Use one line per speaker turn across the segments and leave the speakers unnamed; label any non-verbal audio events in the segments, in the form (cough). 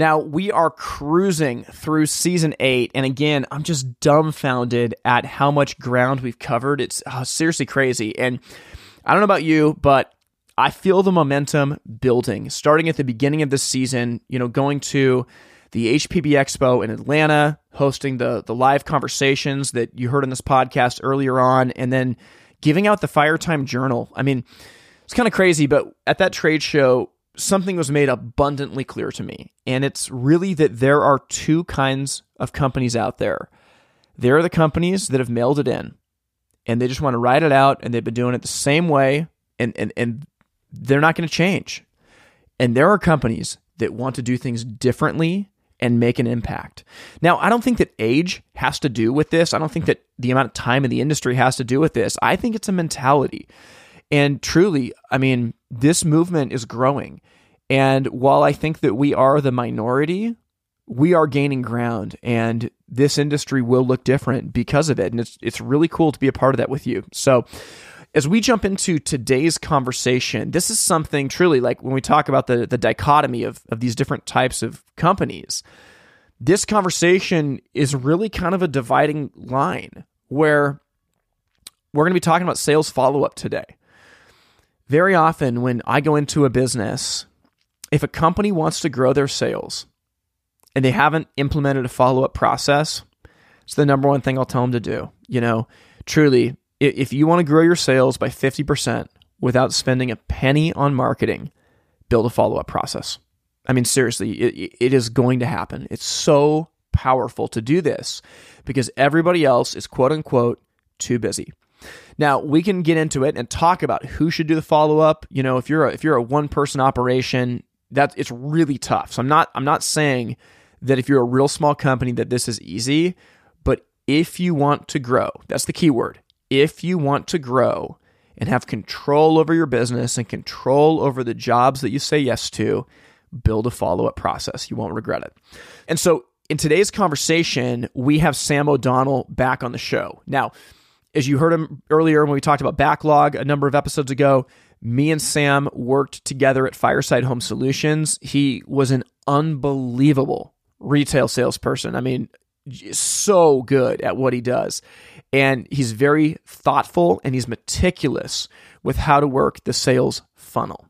Now, we are cruising through season eight. And again, I'm just dumbfounded at how much ground we've covered. It's uh, seriously crazy. And I don't know about you, but I feel the momentum building starting at the beginning of this season, you know, going to the HPB Expo in Atlanta, hosting the, the live conversations that you heard in this podcast earlier on, and then giving out the Firetime Journal. I mean, it's kind of crazy, but at that trade show, something was made abundantly clear to me. And it's really that there are two kinds of companies out there. There are the companies that have mailed it in and they just want to write it out and they've been doing it the same way and, and, and they're not going to change. And there are companies that want to do things differently and make an impact. Now, I don't think that age has to do with this. I don't think that the amount of time in the industry has to do with this. I think it's a mentality. And truly, I mean, this movement is growing. And while I think that we are the minority, we are gaining ground and this industry will look different because of it. And it's, it's really cool to be a part of that with you. So, as we jump into today's conversation, this is something truly like when we talk about the, the dichotomy of, of these different types of companies, this conversation is really kind of a dividing line where we're going to be talking about sales follow up today. Very often, when I go into a business, if a company wants to grow their sales and they haven't implemented a follow up process, it's the number one thing I'll tell them to do. You know, truly, if you want to grow your sales by 50% without spending a penny on marketing, build a follow up process. I mean, seriously, it, it is going to happen. It's so powerful to do this because everybody else is quote unquote too busy. Now we can get into it and talk about who should do the follow up. You know, if you're a, if you're a one person operation, that it's really tough. So I'm not I'm not saying that if you're a real small company that this is easy, but if you want to grow, that's the key word. If you want to grow and have control over your business and control over the jobs that you say yes to, build a follow up process. You won't regret it. And so in today's conversation, we have Sam O'Donnell back on the show. Now, as you heard him earlier when we talked about backlog a number of episodes ago, me and Sam worked together at Fireside Home Solutions. He was an unbelievable retail salesperson. I mean, so good at what he does. And he's very thoughtful and he's meticulous with how to work the sales funnel.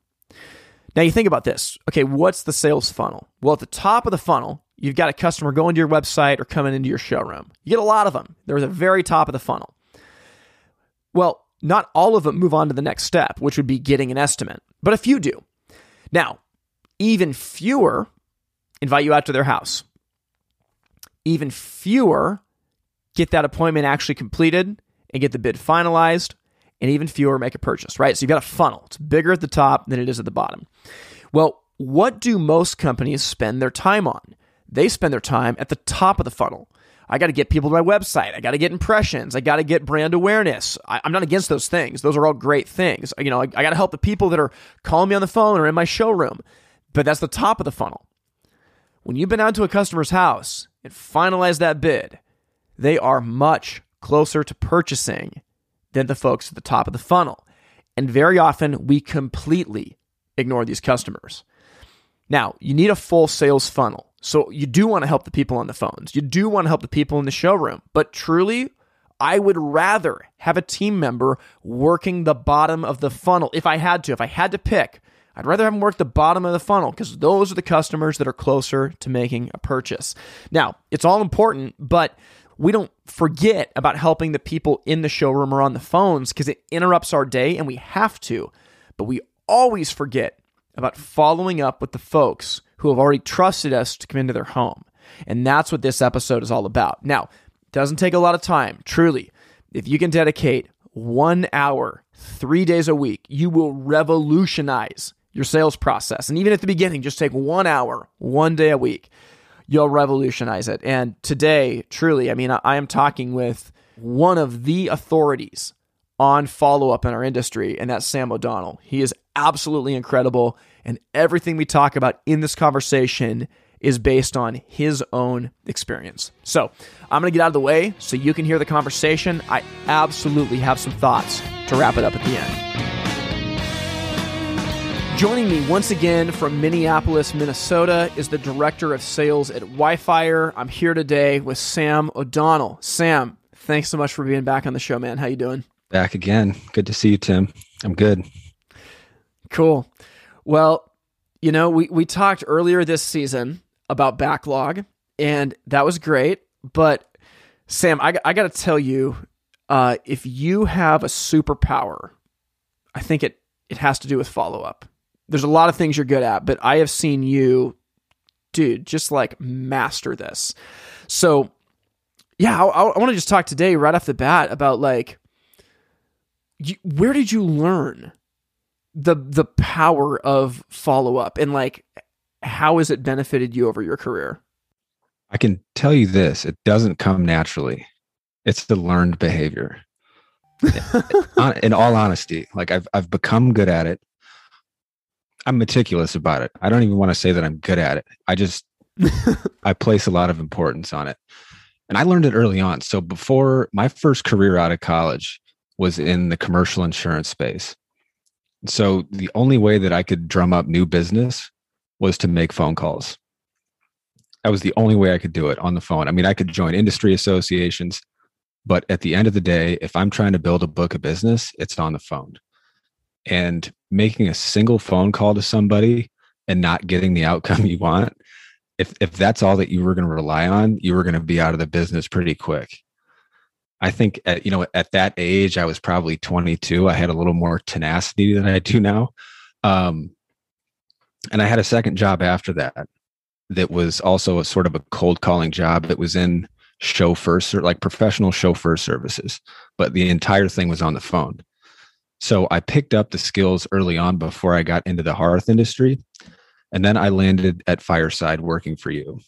Now, you think about this. Okay, what's the sales funnel? Well, at the top of the funnel, you've got a customer going to your website or coming into your showroom. You get a lot of them. They're at the very top of the funnel. Well, not all of them move on to the next step, which would be getting an estimate, but a few do. Now, even fewer invite you out to their house. Even fewer get that appointment actually completed and get the bid finalized, and even fewer make a purchase, right? So you've got a funnel. It's bigger at the top than it is at the bottom. Well, what do most companies spend their time on? They spend their time at the top of the funnel. I got to get people to my website. I got to get impressions. I got to get brand awareness. I, am not against those things. Those are all great things. You know, I, I got to help the people that are calling me on the phone or in my showroom. But that's the top of the funnel. When you've been out to a customer's house and finalized that bid, they are much closer to purchasing than the folks at the top of the funnel. And very often we completely ignore these customers. Now, you need a full sales funnel. So you do want to help the people on the phones. You do want to help the people in the showroom. But truly, I would rather have a team member working the bottom of the funnel if I had to. If I had to pick, I'd rather have them work the bottom of the funnel because those are the customers that are closer to making a purchase. Now, it's all important, but we don't forget about helping the people in the showroom or on the phones because it interrupts our day and we have to. But we always forget about following up with the folks who have already trusted us to come into their home. And that's what this episode is all about. Now, it doesn't take a lot of time, truly. If you can dedicate one hour, three days a week, you will revolutionize your sales process. And even at the beginning, just take one hour, one day a week, you'll revolutionize it. And today, truly, I mean, I am talking with one of the authorities on follow up in our industry, and that's Sam O'Donnell. He is absolutely incredible, and everything we talk about in this conversation is based on his own experience. So I'm going to get out of the way so you can hear the conversation. I absolutely have some thoughts to wrap it up at the end. Joining me once again from Minneapolis, Minnesota is the director of sales at Wi-Fire. I'm here today with Sam O'Donnell. Sam, thanks so much for being back on the show, man. How you doing?
Back again. Good to see you, Tim. I'm good.
Cool. Well, you know, we, we talked earlier this season about backlog, and that was great. But Sam, I, I got to tell you, uh, if you have a superpower, I think it it has to do with follow up. There's a lot of things you're good at, but I have seen you, dude, just like master this. So, yeah, I, I want to just talk today right off the bat about like, you, where did you learn the the power of follow up and like how has it benefited you over your career?
I can tell you this it doesn't come naturally, it's the learned behavior. (laughs) in all honesty, like I've, I've become good at it. I'm meticulous about it. I don't even want to say that I'm good at it. I just, (laughs) I place a lot of importance on it. And I learned it early on. So before my first career out of college was in the commercial insurance space. So the only way that I could drum up new business was to make phone calls. That was the only way I could do it on the phone. I mean, I could join industry associations, but at the end of the day, if I'm trying to build a book of business, it's on the phone. And making a single phone call to somebody and not getting the outcome (laughs) you want, if if that's all that you were going to rely on, you were going to be out of the business pretty quick. I think at you know at that age, I was probably 22. I had a little more tenacity than I do now. Um, and I had a second job after that that was also a sort of a cold calling job that was in chauffeur like professional chauffeur services, but the entire thing was on the phone. So I picked up the skills early on before I got into the hearth industry. And then I landed at Fireside working for you.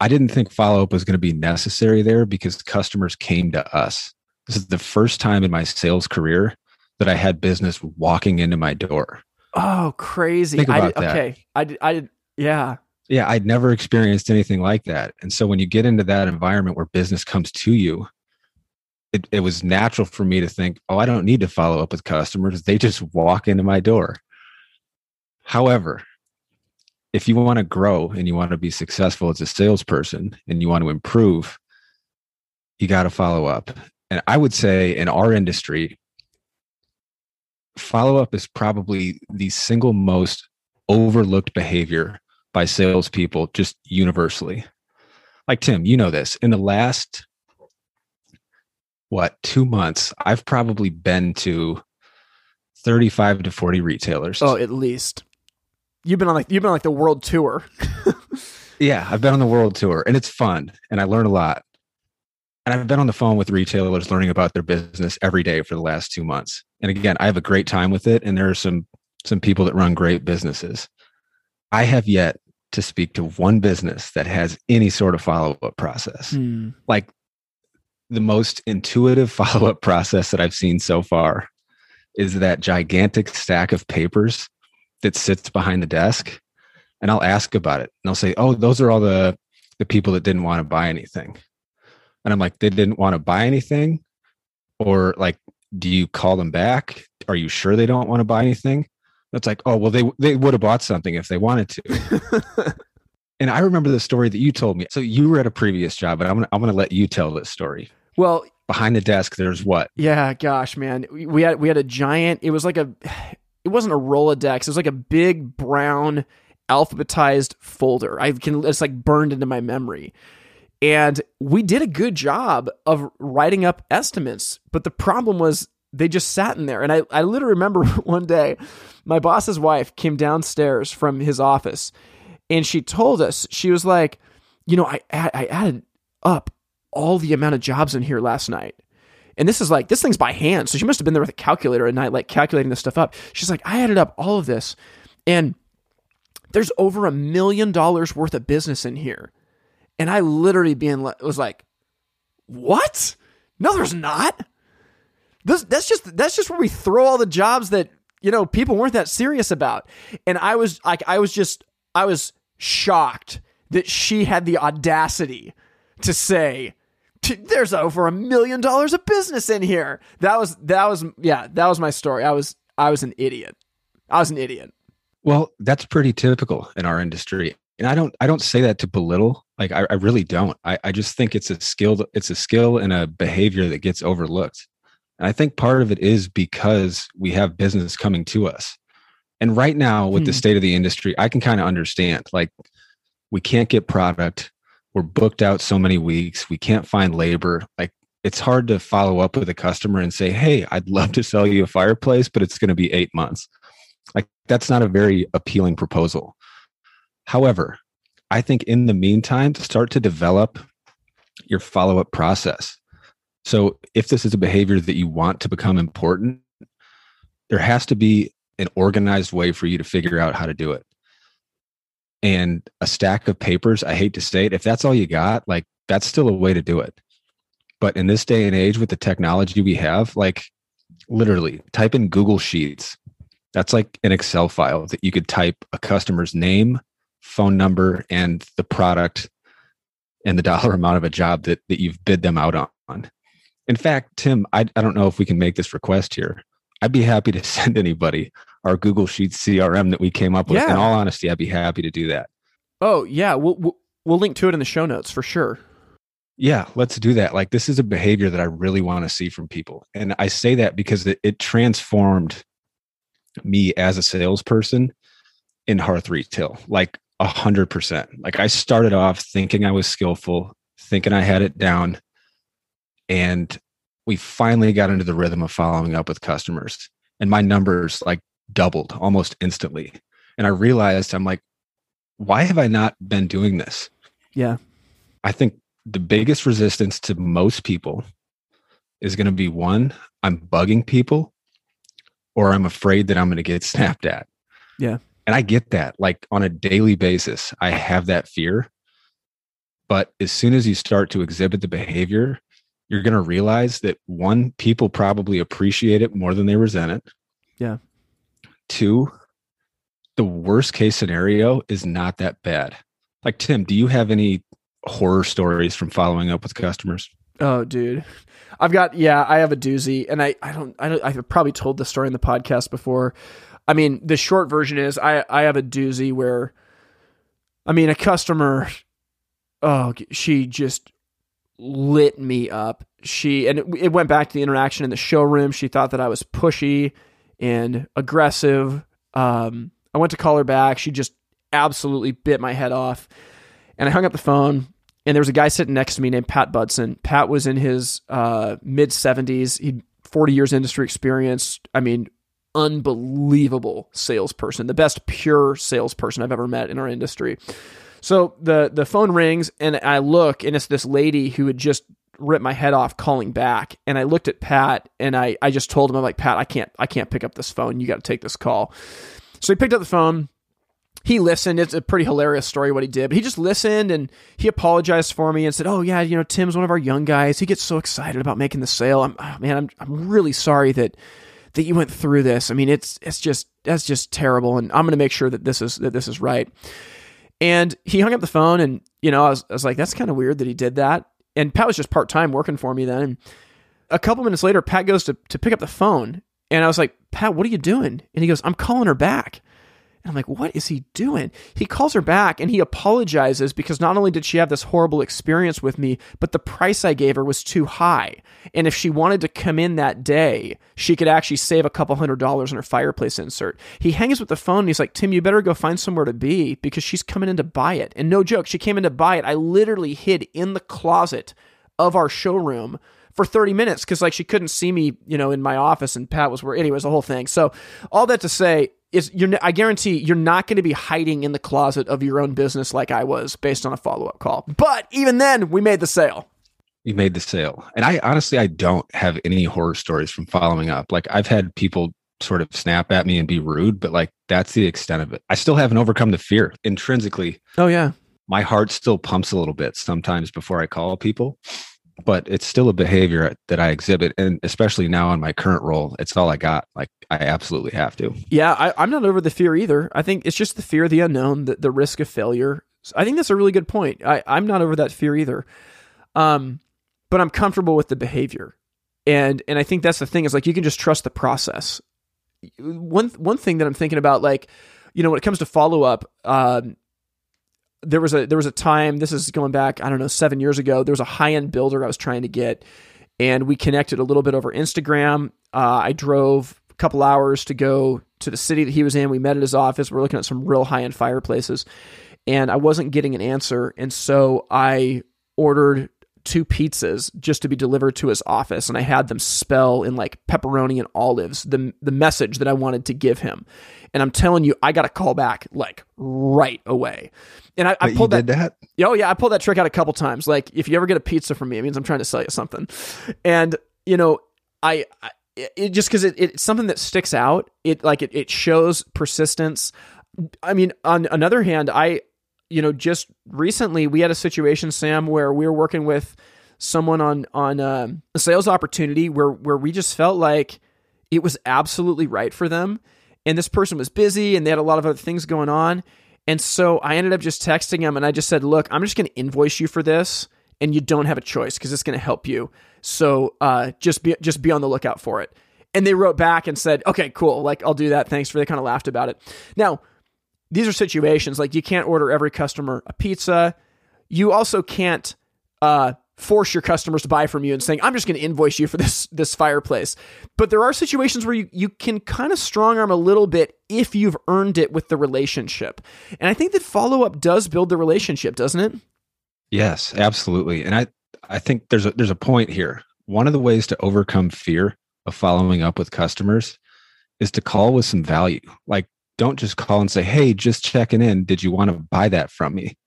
I didn't think follow up was going to be necessary there because customers came to us. This is the first time in my sales career that I had business walking into my door.
Oh, crazy!
Think about
I did,
that.
Okay, I did, I did. Yeah,
yeah, I'd never experienced anything like that. And so when you get into that environment where business comes to you, it, it was natural for me to think, oh, I don't need to follow up with customers. They just walk into my door. However, if you want to grow and you want to be successful as a salesperson and you want to improve, you got to follow up. And I would say in our industry, follow up is probably the single most overlooked behavior by salespeople just universally. Like Tim, you know this. In the last what two months, I've probably been to 35 to 40 retailers.
Oh, at least. You've been on like you've been on like the world tour. (laughs)
yeah, I've been on the world tour and it's fun and I learn a lot. And I've been on the phone with retailers learning about their business every day for the last two months. And again, I have a great time with it. And there are some some people that run great businesses. I have yet to speak to one business that has any sort of follow-up process.
Hmm.
Like the most intuitive (laughs) follow-up process that I've seen so far is that gigantic stack of papers that sits behind the desk. And I'll ask about it. And they'll say, Oh, those are all the the people that didn't want to buy anything. And I'm like, they didn't want to buy anything? Or like, do you call them back? Are you sure they don't want to buy anything? That's like, oh well, they they would have bought something if they wanted to. (laughs) and I remember the story that you told me. So you were at a previous job, but I'm gonna I'm gonna let you tell this story.
Well,
behind the desk, there's what?
Yeah, gosh, man, we had we had a giant. It was like a, it wasn't a Rolodex. It was like a big brown alphabetized folder. I can it's like burned into my memory. And we did a good job of writing up estimates, but the problem was they just sat in there. And I, I literally remember (laughs) one day my boss's wife came downstairs from his office and she told us, she was like, you know, I, I added up all the amount of jobs in here last night. And this is like, this thing's by hand. So she must have been there with a calculator at night, like calculating this stuff up. She's like, I added up all of this and there's over a million dollars worth of business in here. And I literally being was like, what? No, there's not. This, that's just that's just where we throw all the jobs that you know people weren't that serious about. And I was like, I was just I was shocked that she had the audacity to say there's over a million dollars of business in here. That was that was yeah, that was my story. I was I was an idiot. I was an idiot.
Well, that's pretty typical in our industry. And I don't I don't say that to belittle. Like I, I really don't. I, I just think it's a skill it's a skill and a behavior that gets overlooked. And I think part of it is because we have business coming to us. And right now, with hmm. the state of the industry, I can kind of understand. Like, we can't get product. We're booked out so many weeks. We can't find labor. Like, it's hard to follow up with a customer and say, Hey, I'd love to sell you a fireplace, but it's going to be eight months. Like, that's not a very appealing proposal. However, I think in the meantime, start to develop your follow up process. So, if this is a behavior that you want to become important, there has to be an organized way for you to figure out how to do it. And a stack of papers, I hate to say it, if that's all you got, like that's still a way to do it. But in this day and age with the technology we have, like literally type in Google Sheets. That's like an Excel file that you could type a customer's name, phone number, and the product and the (laughs) dollar amount of a job that, that you've bid them out on. In fact, Tim, I, I don't know if we can make this request here. I'd be happy to (laughs) send anybody our Google Sheets CRM that we came up with. Yeah. In all honesty, I'd be happy to do that.
Oh yeah, we'll, we'll link to it in the show notes for sure.
Yeah, let's do that. Like this is a behavior that I really want to see from people, and I say that because it, it transformed me as a salesperson in hearth retail, like a hundred percent. Like I started off thinking I was skillful, thinking I had it down, and we finally got into the rhythm of following up with customers and my numbers like doubled almost instantly. And i realized i'm like why have i not been doing this?
Yeah.
I think the biggest resistance to most people is going to be one i'm bugging people or i'm afraid that i'm going to get (laughs) snapped at.
Yeah.
And i get that like on a daily basis i have that fear. But as soon as you start to exhibit the behavior you're going to realize that one, people probably appreciate it more than they resent it.
Yeah.
Two, the worst case scenario is not that bad. Like, Tim, do you have any horror stories from following up with customers?
Oh, dude. I've got, yeah, I have a doozy, and I, I don't, I don't, I've probably told the story in the podcast before. I mean, the short version is I, I have a doozy where, I mean, a customer, oh, she just lit me up. She and it, it, went back to the interaction in the showroom. She thought that I was pushy and aggressive. Um, I went to call her back. She just absolutely bit my head off. And I hung up the phone. And there was a guy sitting next to me named Pat Budson. Pat was in his uh, mid 70s. He'd 40 years industry experience. I mean, unbelievable salesperson, the best pure salesperson I've ever met in our industry. So the the phone rings and I look and it's this lady who had just ripped my head off calling back. And I looked at Pat and I I just told him I'm like Pat I can't I can't pick up this phone. You got to take this call. So he picked up the phone. He listened. It's a pretty hilarious story what he did. But he just listened and he apologized for me and said, "Oh yeah, you know Tim's one of our young guys. He gets so excited about making the sale. I'm oh, man, I'm I'm really sorry that." that you went through this. I mean, it's it's just that's just terrible, and I'm going to make sure that this is that this is right. And he hung up the phone, and you know, I was, I was like, that's kind of weird that he did that. And Pat was just part time working for me then. And a couple minutes later, Pat goes to to pick up the phone, and I was like, Pat, what are you doing? And he goes, I'm calling her back. And I'm like, what is he doing? He calls her back and he apologizes because not only did she have this horrible experience with me, but the price I gave her was too high. And if she wanted to come in that day, she could actually save a couple hundred dollars on her fireplace insert. He hangs with the phone and he's like, Tim, you better go find somewhere to be because she's coming in to buy it. And no joke, she came in to buy it. I literally hid in the closet of our showroom for 30 minutes because like she couldn't see me, you know, in my office and Pat was where anyways, the whole thing. So all that to say, is you're I guarantee you're not going to be hiding in the closet of your own business like I was based on a follow-up call. But even then, we made the sale.
You made the sale. And I honestly I don't have any horror stories from following up. Like I've had people sort of snap at me and be rude, but like that's the extent of it. I still haven't overcome the fear intrinsically.
Oh yeah.
My heart still pumps a little bit sometimes before I call people. But it's still a behavior that I exhibit. And especially now in my current role, it's all I got. Like I absolutely have to.
Yeah, I, am not over the fear either. I think it's just the fear of the unknown, the, the risk of failure. I think that's a really good point. I, I'm not over that fear either. Um, but I'm comfortable with the behavior. And and I think that's the thing is like you can just trust the process. One one thing that I'm thinking about, like, you know, when it comes to follow up, um, there was a there was a time. This is going back, I don't know, seven years ago. There was a high end builder I was trying to get, and we connected a little bit over Instagram. Uh, I drove a couple hours to go to the city that he was in. We met at his office. We're looking at some real high end fireplaces, and I wasn't getting an answer, and so I ordered two pizzas just to be delivered to his office and I had them spell in like pepperoni and olives the the message that I wanted to give him. And I'm telling you, I got a call back like right away. And I, I pulled that,
that.
Oh yeah, I pulled that trick out a couple times. Like if you ever get a pizza from me, it means I'm trying to sell you something. And you know, I, I it, just because it, it's something that sticks out. It like it, it shows persistence. I mean, on another hand, I you know, just recently we had a situation, Sam, where we were working with someone on on uh, a sales opportunity where where we just felt like it was absolutely right for them, and this person was busy and they had a lot of other things going on, and so I ended up just texting him and I just said, "Look, I'm just going to invoice you for this, and you don't have a choice because it's going to help you. So uh, just be just be on the lookout for it." And they wrote back and said, "Okay, cool. Like I'll do that. Thanks for." They kind of laughed about it. Now these are situations like you can't order every customer a pizza. You also can't uh, force your customers to buy from you and saying, "I'm just going to invoice you for this this fireplace." But there are situations where you you can kind of strong arm a little bit if you've earned it with the relationship. And I think that follow up does build the relationship, doesn't it?
Yes, absolutely. And I I think there's a there's a point here. One of the ways to overcome fear of following up with customers is to call with some value. Like don't just call and say, Hey, just checking in. Did you want to buy that from me?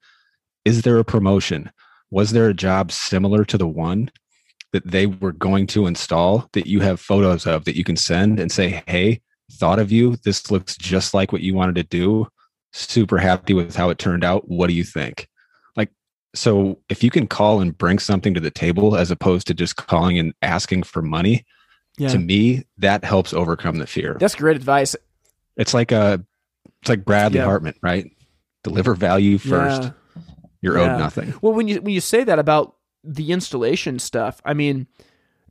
Is there a promotion? Was there a job similar to the one that they were going to install that you have photos of that you can send and say, Hey, thought of you. This looks just like what you wanted to do. Super happy with how it turned out. What do you think? Like, so if you can call and bring something to the table as opposed to just calling and asking for money, yeah. to me, that helps overcome the fear.
That's great advice.
It's like a it's like Bradley yeah. Hartman, right? Deliver value first. Yeah. You're yeah. owed nothing.
Well, when you when you say that about the installation stuff, I mean,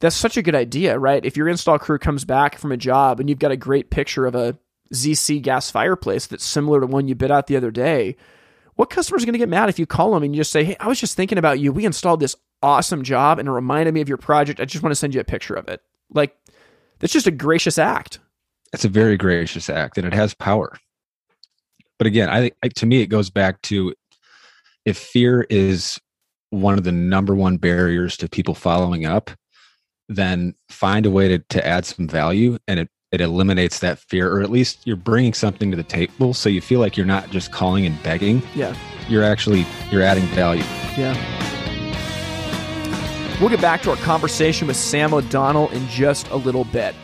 that's such a good idea, right? If your install crew comes back from a job and you've got a great picture of a ZC gas fireplace that's similar to one you bid out the other day, what customer's going to get mad if you call them and you just say, "Hey, I was just thinking about you. We installed this awesome job and it reminded me of your project. I just want to send you a picture of it." Like that's just a gracious act.
It's a very gracious act and it has power. But again, I, I to me it goes back to if fear is one of the number one barriers to people following up, then find a way to, to add some value and it, it eliminates that fear, or at least you're bringing something to the table. So you feel like you're not just calling and begging.
Yeah.
You're actually, you're adding value.
Yeah. We'll get back to our conversation with Sam O'Donnell in just a little bit.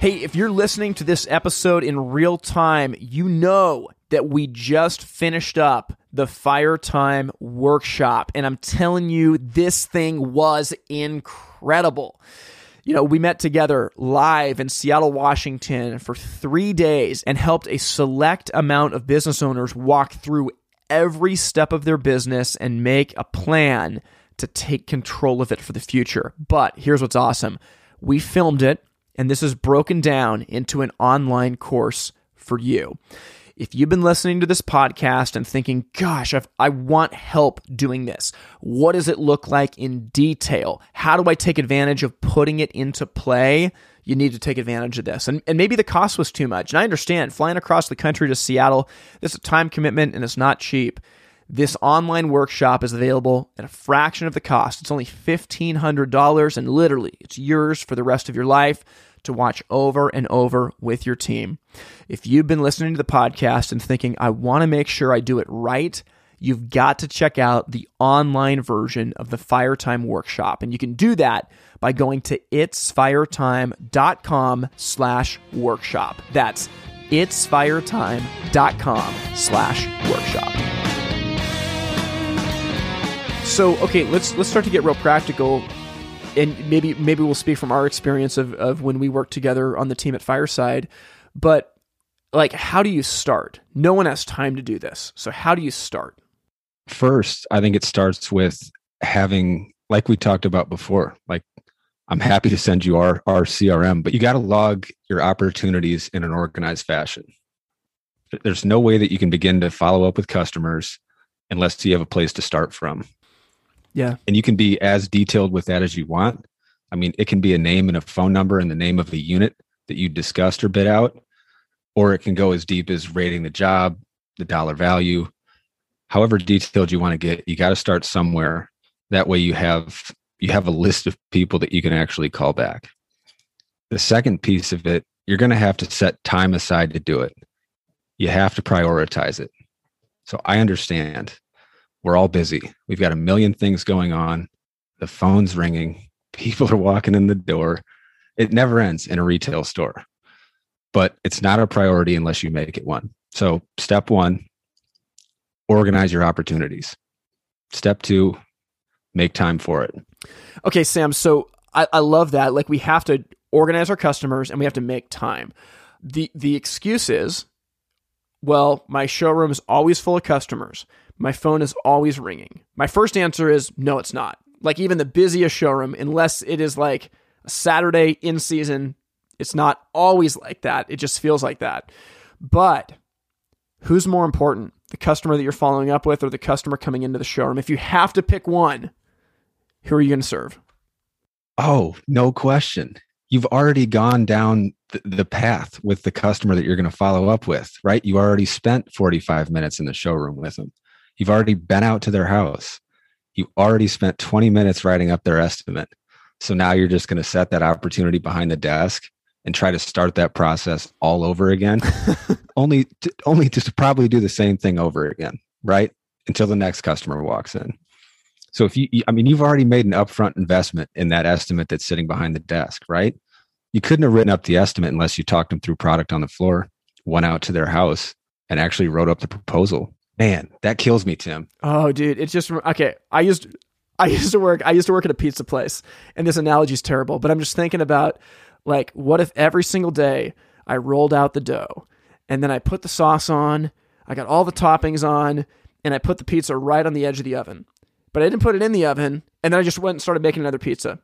Hey, if you're listening to this episode in real time, you know that we just finished up the Fire Time workshop. And I'm telling you, this thing was incredible. You know, we met together live in Seattle, Washington for three days and helped a select amount of business owners walk through every step of their business and make a plan to take control of it for the future. But here's what's awesome we filmed it and this is broken down into an online course for you. If you've been listening to this podcast and thinking, gosh, I've, i want help doing this, what does it look like in detail? How do I take advantage of putting it into play? You need to take advantage of this. And, and maybe the cost was too much. And I understand flying across the country to Seattle, this is a time commitment and it's not cheap. This online workshop is available at a fraction of the cost. It's only $1,500 and literally it's yours for the rest of your life to watch over and over with your team. If you've been listening to the podcast and thinking, I want to make sure I do it right, you've got to check out the online version of the Firetime workshop. And you can do that by going to itsfiretime.com slash workshop. That's itsfiretime.com slash workshop. So, okay, let's let's start to get real practical and maybe maybe we'll speak from our experience of of when we worked together on the team at Fireside, but like how do you start? No one has time to do this. So how do you start?
First, I think it starts with having like we talked about before, like I'm happy to send you our our CRM, but you got to log your opportunities in an organized fashion. There's no way that you can begin to follow up with customers unless you have a place to start from.
Yeah.
And you can be as detailed with that as you want. I mean, it can be a name and a phone number and the name of the unit that you discussed or bid out, or it can go as deep as rating the job, the dollar value, however detailed you want to get. You got to start somewhere. That way you have you have a list of people that you can actually call back. The second piece of it, you're going to have to set time aside to do it. You have to prioritize it. So I understand we're all busy. We've got a million things going on. The phone's ringing. (laughs) People are walking in the door. It never ends in a retail store, but it's not a priority unless you make it one. So, step one, organize your opportunities. Step two, make time for it.
Okay, Sam. So I, I love that. Like we have to organize our customers and we have to make time. The the excuse is, well, my showroom is always full of customers. My phone is always ringing. My first answer is no, it's not. Like even the busiest showroom, unless it is like a Saturday in season, it's not always like that. It just feels like that. But who's more important? The customer that you're following up with or the customer coming into the showroom? If you have to pick one, who are you going to serve?
Oh, no question. You've already gone down the path with the customer that you're going to follow up with, right? You already spent 45 minutes in the showroom with them. You've already been out to their house. You already spent 20 minutes writing up their estimate. So now you're just going to set that opportunity behind the desk and try to start that process all over again. (laughs) only to, only to probably do the same thing over again, right? Until the next customer walks in. So if you I mean you've already made an upfront investment in that estimate that's sitting behind the desk, right? You couldn't have written up the estimate unless you talked them through product on the floor, went out to their house and actually wrote up the proposal Man, that kills me, Tim.
Oh, dude, it's just okay. I used I used to work I used to work at a pizza place, and this analogy is terrible, but I'm just thinking about like what if every single day I rolled out the dough and then I put the sauce on, I got all the toppings on, and I put the pizza right on the edge of the oven. But I didn't put it in the oven, and then I just went and started making another pizza.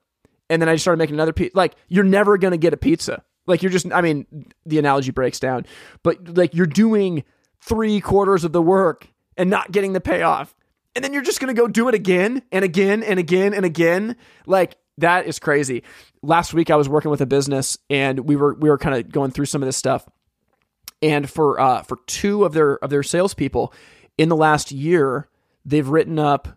And then I just started making another pizza. Like you're never going to get a pizza. Like you're just I mean, the analogy breaks down, but like you're doing three quarters of the work and not getting the payoff. And then you're just going to go do it again and again and again and again. Like that is crazy. Last week I was working with a business and we were we were kind of going through some of this stuff. And for uh, for two of their of their salespeople in the last year, they've written up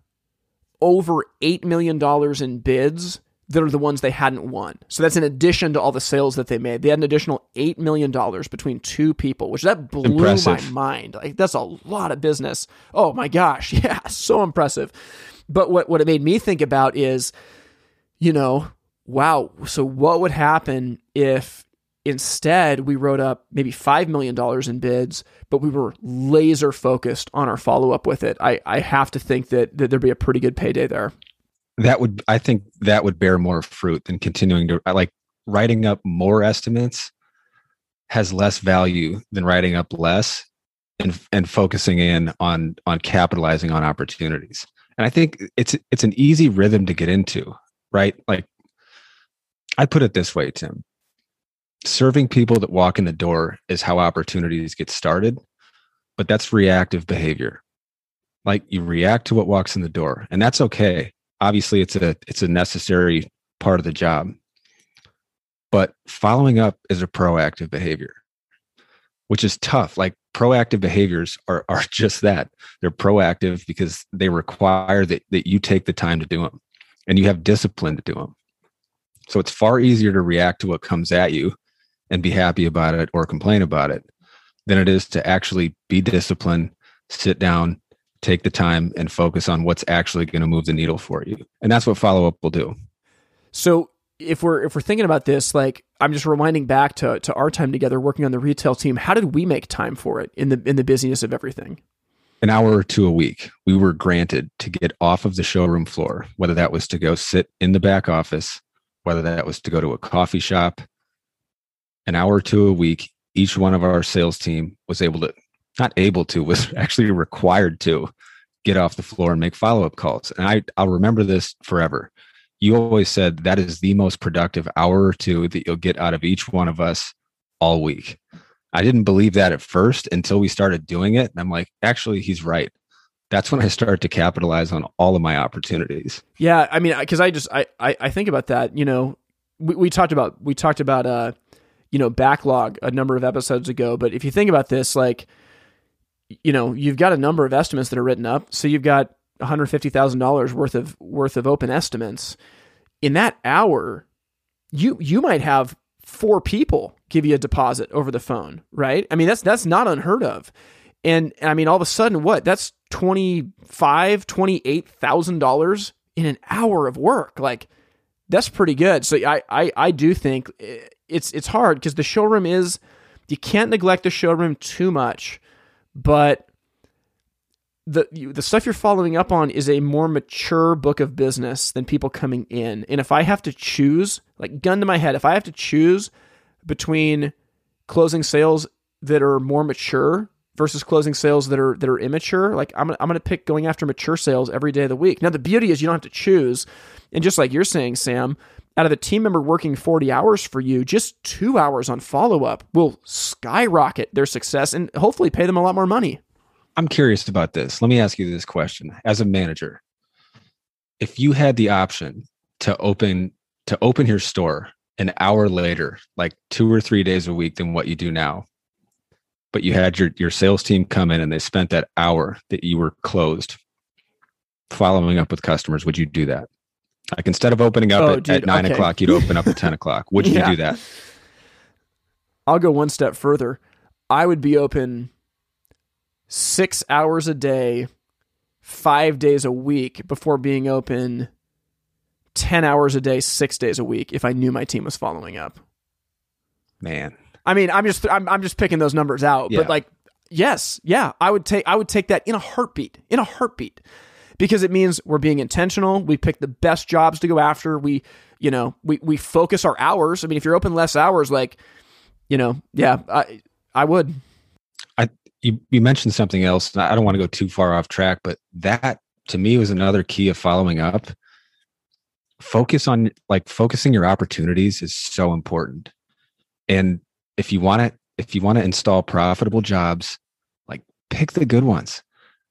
over eight million dollars in bids that are the ones they hadn't won. So that's in addition to all the sales that they made. They had an additional $8 million between two people, which that blew impressive. my mind. Like that's a lot of business. Oh my gosh. (laughs) Yeah, so impressive. But what, what it made me think about is, you know, wow. So what would happen if instead we wrote up maybe $5 million in bids, but we were laser focused on our follow up with it? I, I have to think that, that there'd be a pretty good payday there
that would i think that would bear more fruit than continuing to uh, like writing up more estimates has less value than writing up less and and focusing in on on capitalizing on opportunities. And i think it's it's an easy rhythm to get into right? Like i put it this way tim. Serving people that walk in the door is how opportunities get started but that's reactive behavior. Like you react to what walks in the door and that's okay obviously it's a it's a necessary part of the job. But following up is a proactive behavior which is tough. Like proactive behaviors are are (laughs) just that. They're proactive because they require that, that you take the time to do them and you have discipline to do them so it's far easier to react to what comes at you and be happy about it or complain about it than it is to actually be disciplined sit down take the time and focus on what's actually going to move the needle for you. And that's what follow up will do.
So if we're if we're thinking about this, like I'm just reminding back to to our time together working on the retail team, how did we make time for it in the in the busyness of everything?
An hour or two a week, we were granted to get off of the showroom floor, whether that was to go sit in the back office whether that was to go to a coffee shop, an hour or two a week, each one of our sales team was able to, not able to, was (laughs) actually required to get off the floor and make follow up calls. And I, I'll remember this forever. You always said that is the most productive hour or two that you'll get out of each one of us all week. I didn't believe that at first until we started doing it. And I'm like, actually, he's right. That's when I start to capitalize on all of my opportunities.
Yeah, I mean, because I just I, I I think about that. You know, we, we talked about we talked about uh, you know, backlog a number of episodes ago. But if you think about this, like, you know, you've got a number of estimates that are written up. So you've got one hundred fifty thousand dollars worth of worth of open estimates. In that hour, you you might have four people give you a deposit over the phone, right? I mean, that's that's not unheard of. And, I mean, all of a sudden, what? That's twenty five, twenty eight thousand dollars in an hour of work. Like, that's pretty good. So I I, I do think eh, it's it's hard because the showroom is you can't neglect the showroom too much, but the the stuff you're following up on is a more mature book of business than people coming in. And if I have to choose, like gun to my head, if I have to choose between closing sales that are more mature versus closing sales that are that are immature, like I'm I'm going to pick going after mature sales every day of the week. Now the beauty is you don't have to choose. And just like you're saying, Sam, out of a team member working 40 hours for you, just 2 hours on follow-up will skyrocket their success and hopefully pay them a lot more money.
I'm curious about this. Let me ask you this question. As a manager, if you had the option to open to open your store an hour later, like 2 or 3 days a week than what you do now, but you had your your sales team come in and they spent that hour that you were closed following up with customers, would you do that? Like instead of opening up oh, at, dude, at, nine okay. o'clock, you'd open up at 10 o'clock. Would yeah. you do that?
I'll go one step further. I would be open six hours a day, five days a week before being open 10 hours a day, six days a week if I knew my team was following up.
Man.
I mean, I'm just, I'm, I'm just picking those numbers out, yeah. but like, yes, yeah, I would take, I would take that in a heartbeat, in a heartbeat because it means we're being intentional. We pick the best jobs to go after. We, you know, we, we focus our hours. I mean, if you're open less hours, like, you know, yeah, I, I would.
I, you, you mentioned something else. I don't want to go too far off track, but that to me was another key of following up. Focus on like focusing your opportunities is so important. And if you want to, if you want to install profitable jobs, like pick the good ones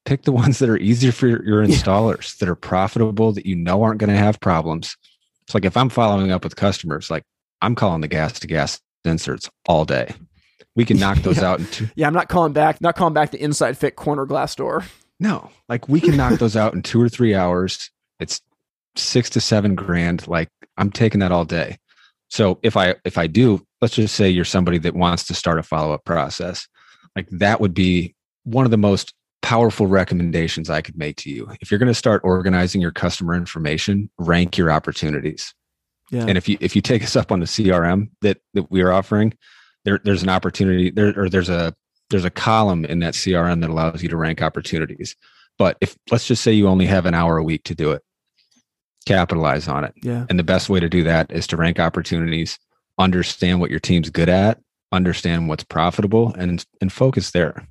pick the ones that are easier for your, installers yeah. that are profitable that you know aren't going to have problems. It's like if i'm following up with customers like i'm calling the gas to gas inserts all day. We can knock those (laughs)
yeah.
out in two
yeah i'm not calling back not calling back the inside fit corner glass door.
No like we can knock those out in two or three hours. It's six to seven grand like i'm taking that all day. So if i if i do let's just say you're somebody that wants to start a follow-up process like that would be one of the most powerful recommendations I could make to you. If you're going to start organizing your customer information, rank your opportunities. Yeah. And if you if you take us up on the CRM that that we are offering, there there's an opportunity there or there's a there's a column in that CRM that allows you to rank opportunities. But if let's just say you only have an hour a week to do it, capitalize on it.
Yeah.
And the best way to do that is to rank opportunities, understand what your team's good at, understand what's profitable and and focus there.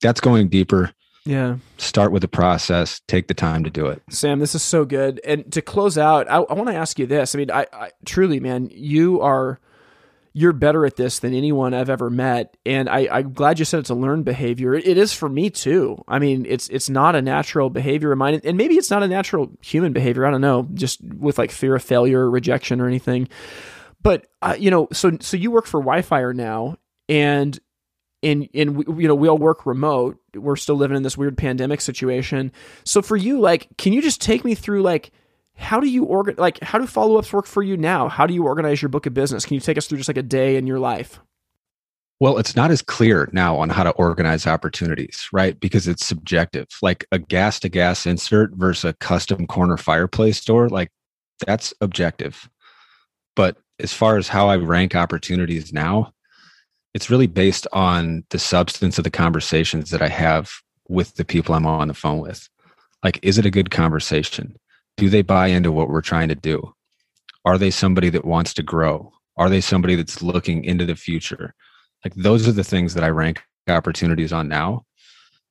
That's going deeper.
Yeah.
Start with the process. Take the time to do it.
Sam, this is so good. And to close out, I, I want to ask you this. I mean, I, I truly, man, you are you're better at this than anyone I've ever met. And I, am glad you said it's a learned behavior. It, it is for me too. I mean, it's it's not a natural behavior of mine, and maybe it's not a natural human behavior. I don't know, just with like fear of failure, or rejection, or anything. But uh, you know, so so you work for Wi-Fi now, and and we, you know we all work remote. We're still living in this weird pandemic situation. So for you like can you just take me through like how do you organ like how do follow-ups work for you now? How do you organize your book of business? Can you take us through just like a day in your life?
Well it's not as clear now on how to organize opportunities right? Because it's subjective. Like a gas to gas insert versus a custom corner fireplace door like that's objective. But as far as how i rank opportunities now it's really based on the substance of the conversations that I have with the people I'm on the phone with. Like, is it a good conversation? Do they buy into what we're trying to do? Are they somebody that wants to grow? Are they somebody that's looking into the future? Like those are the things that I rank opportunities on now.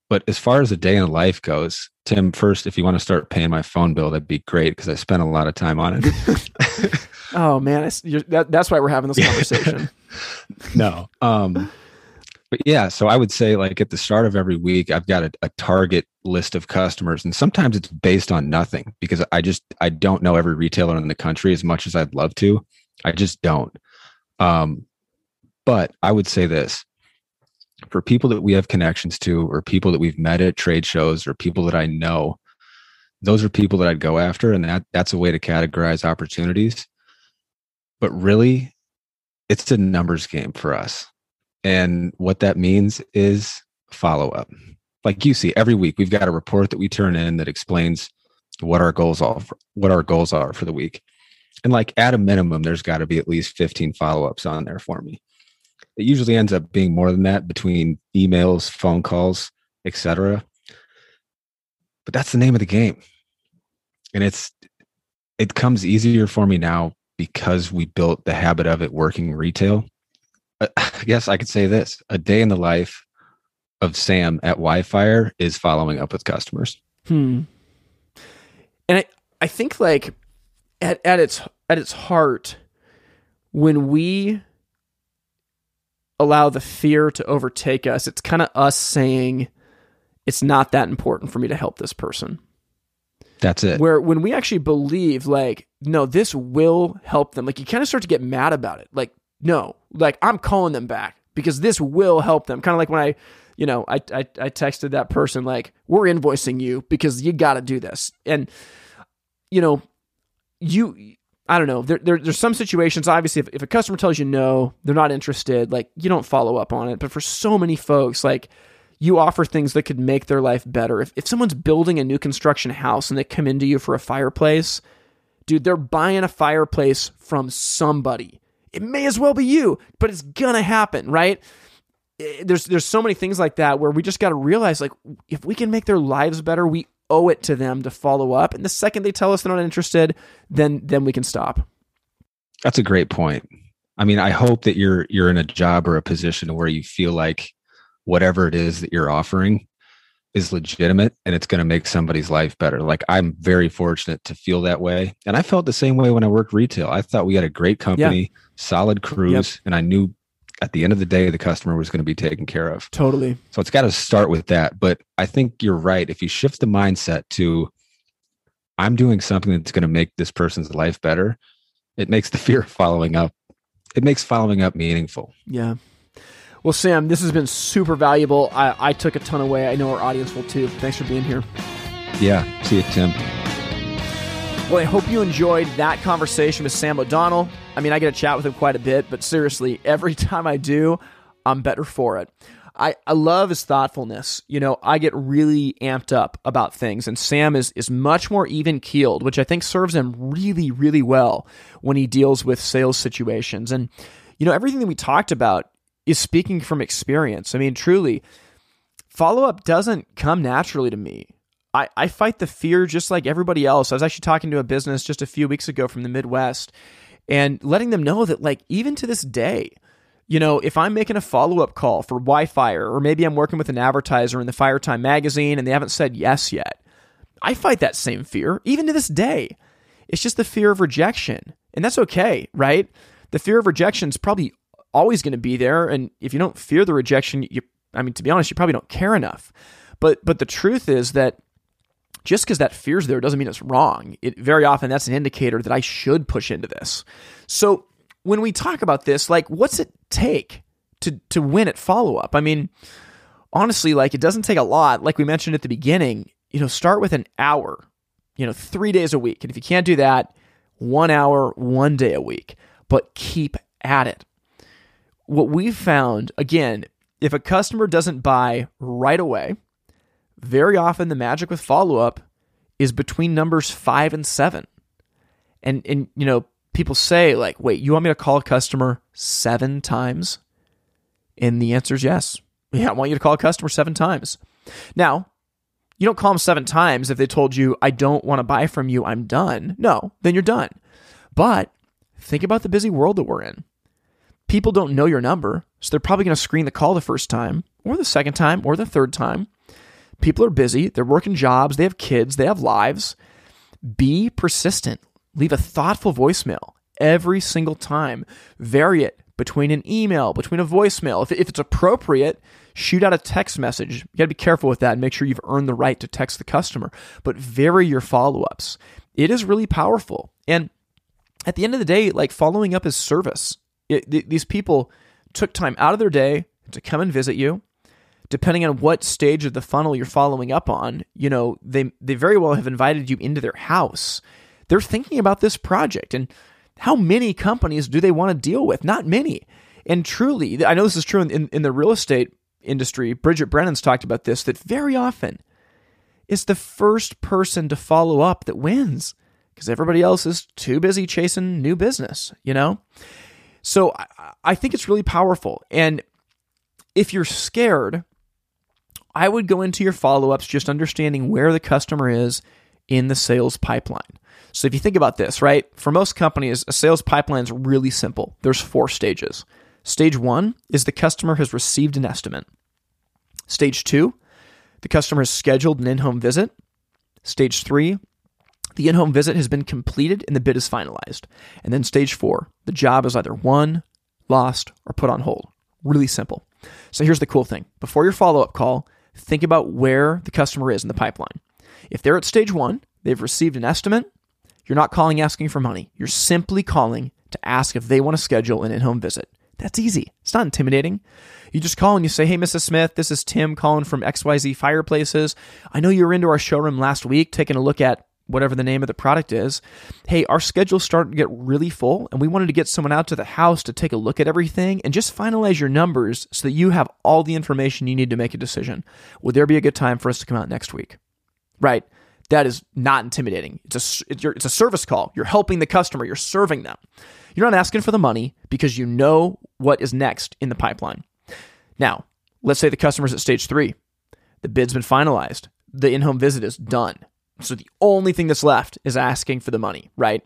But as far as a day in life goes, Tim, first, if you want to start paying my phone bill, that'd be great because I spent a lot of time on it. (laughs)
oh man, that, that's why we're having this (laughs) conversation.
no, um, but yeah, so I would say like at the start of every week, I've got a, a, target list of customers, and sometimes it's based on nothing because I just I don't know every retailer in the country as much as I'd love to. I just don't. Um, but I would say this for people that we have connections to, or people that we've met at trade shows, or people that I know, those are people that I'd go after, and that that's a way to categorize opportunities. But really, it's a numbers game for us and what that means is follow up. Like you see, every week we've got a report that we turn in that explains what our goals are, what our goals are for the week. And like at a minimum, there's got to be at least 15 follow-ups on there for me. It usually ends up being more than that between emails, phone calls, etc. But that's the name of the game. And it's it comes easier for me now because we built the habit of it working retail I guess I could say this: a day in the life of Sam at Wi-Fi is following up with customers.
Hmm. And I, I think like at, at its at its heart, when we allow the fear to overtake us, it's kind of us saying it's not that important for me to help this person.
That's it.
Where when we actually believe, like, no, this will help them, like you kind of start to get mad about it. Like, no, like I'm calling them back because this will help them. Kind of like when I, you know, I, I, I texted that person like, we're invoicing you because you got to do this. And, you know, you, I don't know. There, there, there's some situations, obviously, if, if a customer tells you no, they're not interested, like you don't follow up on it. But for so many folks, like you offer things that could make their life better. If, if someone's building a new construction house and they come into you for a fireplace, dude, they're buying a fireplace from somebody it may as well be you, but it's gonna happen, right? Eh, there's there's so many things like that where we just got to realize like if we can make their lives better, we owe it to them to follow up. And the second they tell us they're not interested, then then we can stop.
That's a great point. I mean, I hope that you're you're in a job or a position where you feel like whatever it is that you're offering is legitimate and it's going to make somebody's life better. Like I'm very fortunate to feel that way. And I felt the same way when I worked retail. I thought we had a great company, yeah. solid crews, yep. and I knew at the end of the day the customer was going to be taken care of.
Totally.
So it's got to start with that, but I think you're right. If you shift the mindset to I'm doing something that's going to make this person's life better, it makes the (laughs) fear of following up it makes following up meaningful.
Yeah. Well, Sam, this has been super valuable. I, I took a ton away. I know our audience will too. Thanks for being here.
Yeah. See you, Tim.
Well, I hope you enjoyed that conversation with Sam O'Donnell. I mean, I get to chat with him quite a bit, but seriously, (laughs) every time I do, I'm better for it. I, I love his thoughtfulness. You know, I get really amped up about things, and Sam is is much more even keeled, which I think serves him really, really well when he deals with sales situations. And you know, everything that we talked about is speaking from experience. I mean, truly, follow up doesn't come naturally to me. I, I fight the fear just like everybody else. I was actually talking to a business just a few weeks ago from the Midwest and letting them know that, like, even to this day, you know, if I'm making a follow up call for Wi Fi, or maybe I'm working with an advertiser in the Fire Time magazine and they haven't said yes yet, I fight that same fear even to this day. It's just the fear of rejection. And that's okay, right? The fear of rejection is probably always going to be there. And if you don't fear the rejection, you, I mean, to be honest, you probably don't care enough. But, but the truth is that just because that fear's there doesn't mean it's wrong. It very often that's an indicator that I should push into this. So when we talk about this, like, what's it take to to win at follow up? I mean, honestly, like, it doesn't take a lot. Like we mentioned at the beginning, you know, start with an hour. You know, three days a week, and if you can't do that, one hour, one day a week. But keep at it what we've found, again, if a customer doesn't buy right away, very often the magic with follow up is between numbers five and seven. And, and, you know, people say, like, wait, you want me to call a customer seven times? And the answer is yes. Yeah, I want you to call a customer seven times. Now, you don't call them seven times if they told you, I don't want to buy from you, I'm done. No, then you're done. But think about the busy world that we're in. People don't know your number, so they're probably going to screen the call the first time, or the second time, or the third time. People are busy, they're working jobs, they have kids, they have lives. Be persistent. Leave a thoughtful voicemail every single time. Vary it between an email, between a voicemail. If, if it's appropriate, shoot out a text message. You got to be careful with that and make sure you've earned the right to text the customer, but vary your follow ups. It is really powerful. And at the end of the day, like following up is service. It, th- these people took time out of their day to come and visit you. Depending on what stage of the funnel you're following up on, you know, they they very well have invited you into their house. They're thinking about this project and how many companies do they want to deal with? Not many. And truly, I know this is true in, in, in the real estate industry. Bridget Brennan's talked about this that very often it's the first person to follow up that wins because everybody else is too busy chasing new business, you know? So I, I think it's really powerful. And if you're scared, I would go into your follow ups just understanding where the customer is in the sales pipeline. So if you think about this, right, for most companies, a sales pipeline is really simple. There's four stages. Stage one is the customer has received an estimate. Stage two, the customer has scheduled an in home visit. Stage three, the in home visit has been completed and the bid is finalized. And then stage four, the job is either won, lost, or put on hold. Really simple. So here's the cool thing before your follow up call, think about where the customer is in the pipeline. If they're at stage one, they've received an estimate, you're not calling asking for money. You're simply calling to ask if they want to schedule an in home visit. That's easy. It's not intimidating. You just call and you say, Hey, Mrs. Smith, this is Tim calling from XYZ Fireplaces. I know you were into our showroom last week taking a look at whatever the name of the product is. Hey, our schedule's starting to get really full, and we wanted to get someone out to the house to take a look at everything and just finalize your numbers so that you have all the information you need to make a decision. Would there be a good time for us to come out next week? Right. That is not intimidating. It's a, it's a service call. You're helping the customer, you're serving them. You're not asking for the money because you know what is next in the pipeline. Now, let's say the customer's at stage three. The bid's been finalized. The in home visit is done. So the only thing that's left is asking for the money, right?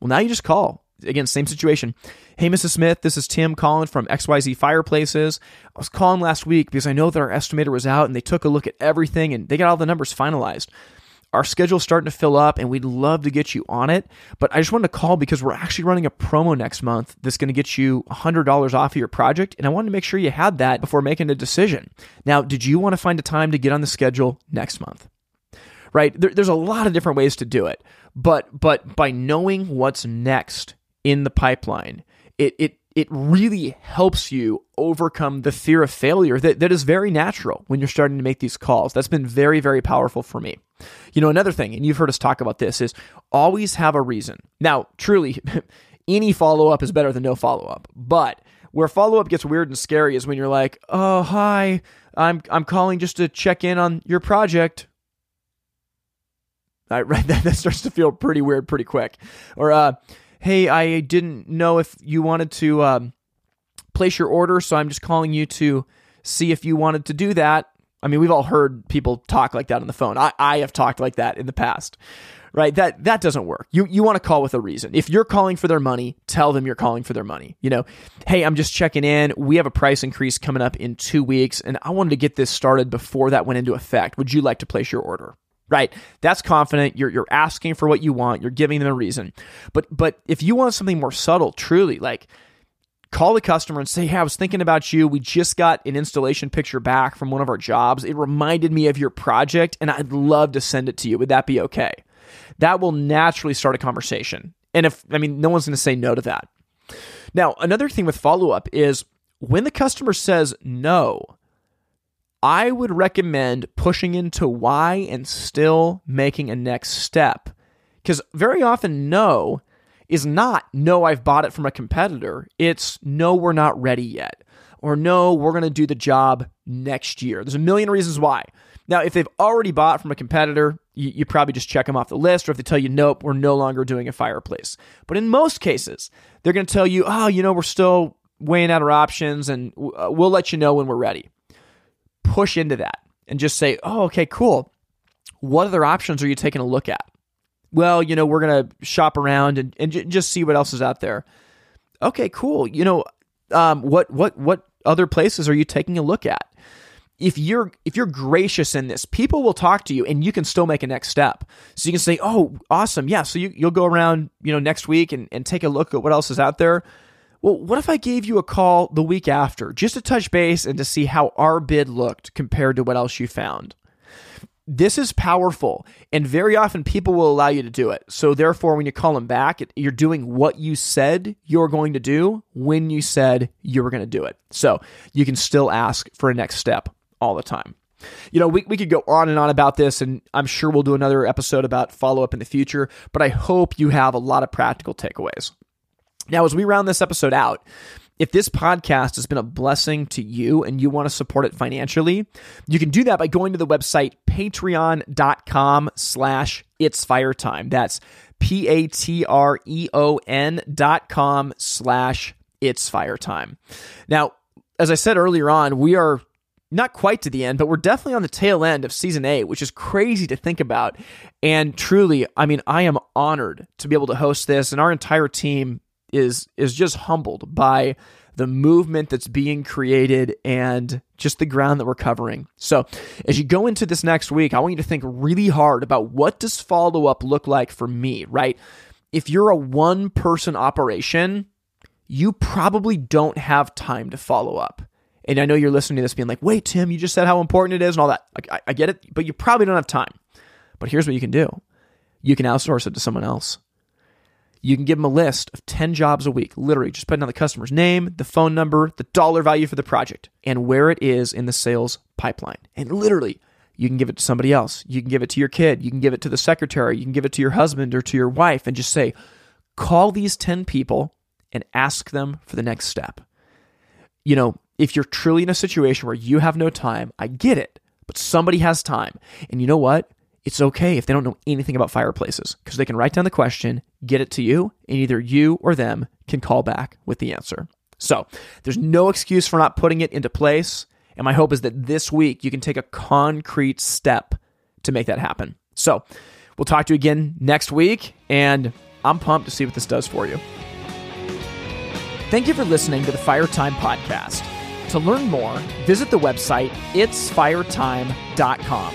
Well, now you just call. Again, same situation. Hey, Mrs. Smith, this is Tim calling from XYZ Fireplaces. I was calling last week because I know that our estimator was out and they took a look at everything and they got all the numbers finalized. Our schedule's starting to fill up and we'd love to get you on it. But I just wanted to call because we're actually running a promo next month that's going to get you $100 off of your project. And I wanted to make sure you had that before making a decision. Now, did you want to find a time to get on the schedule next month? Right? There, there's a lot of different ways to do it. But but by knowing what's next in the pipeline, it it it really helps you overcome the fear of failure that, that is very natural when you're starting to make these calls. That's been very, very powerful for me. You know, another thing, and you've heard us talk about this, is always have a reason. Now, truly, (laughs) any follow up is better than no follow up. But where follow up gets weird and scary is when you're like, "Oh, hi, I'm I'm calling just to check in on your project." Right. That, (laughs) that starts to feel pretty weird pretty quick. Or, uh, hey, I didn't know if you wanted to um, place your order, so I'm just calling you to see if you wanted to do that. I mean, we've all heard people talk like that on the phone. I, I have talked like that in the past, right? That that doesn't work. You you want to call with a reason. If you're calling for their money, tell them you're calling for their money. You know, hey, I'm just checking in. We have a price increase coming up in two weeks, and I wanted to get this started before that went into effect. Would you like to place your order? Right? That's confident. You're you're asking for what you want. You're giving them a reason. But but if you want something more subtle, truly like call the customer and say, Hey, I was thinking about you. We just got an installation picture back from one of our jobs. It reminded me of your project and I'd love to send it to you. Would that be okay? That will naturally start a conversation. And if, I mean, no one's going to say no to that. Now, another thing with follow up is when the customer says no, I would recommend pushing into why and still making a next step. Because very often, no is not no, I've bought it from a competitor. It's no, we're not ready yet. Or no, we're going to do the job next year. There's a million reasons why. Now, if they've already bought from a competitor, you, you, probably just check them off the list, or if they tell you, nope, we're no longer doing a fireplace. But in most cases, they're going to tell you, oh, you know, we're still weighing out our options and uh, we'll let you know when we're ready. Push into that and just say, oh, okay, cool. What other options are you taking a look at? well, you know, we're going to shop around and, and j- just see what else is out there. Okay, cool. You know, um, what, what, what other places are you taking a look at? if you're if you're gracious in this people will talk to you and you can still make a next step so you can say oh awesome yeah so you, you'll go around you know next week and, and take a look at what else is out there well what if i gave you a call the week after just to touch base and to see how our bid looked compared to what else you found this is powerful and very often people will allow you to do it so therefore when you call them back you're doing what you said you're going to do when you said you were going to do it so you can still ask for a next step all the time. You know, we, we could go on and on about this, and I'm sure we'll do another episode about follow up in the future, but I hope you have a lot of practical takeaways. Now, as we round this episode out, if this podcast has been a blessing to you and you want to support it financially, you can do that by going to the website patreon.com slash it's fire time. That's P-A-T-R-E-O-N dot com slash it's fire time. Now, as I said earlier on, we are not quite to the end, but we're definitely on the tail end of season eight, which is crazy to think about. And truly, I mean, I am honored to be able to host this, and our entire team is is just humbled by the movement that's being created and just the ground that we're covering. So, as you go into this next week, I want you to think really hard about what does follow up look like for me, right? If you're a one person operation, you probably don't have time to follow up. And I know you're listening to this being like, wait, Tim, you just said how important it is and all that. I, I get it, but you probably don't have time. But here's what you can do you can outsource it to someone else. You can give them a list of 10 jobs a week, literally just putting down the customer's name, the phone number, the dollar value for the project, and where it is in the sales pipeline. And literally, you can give it to somebody else. You can give it to your kid. You can give it to the secretary. You can give it to your husband or to your wife and just say, call these 10 people and ask them for the next step. You know, if you're truly in a situation where you have no time, I get it, but somebody has time. And you know what? It's okay if they don't know anything about fireplaces because they can write down the question, get it to you, and either you or them can call back with the answer. So there's no excuse for not putting it into place. And my hope is that this week you can take a concrete step to make that happen. So we'll talk to you again next week, and I'm pumped to see what this does for you. Thank you for listening to the Fire Time Podcast. To learn more, visit the website itsfiretime.com.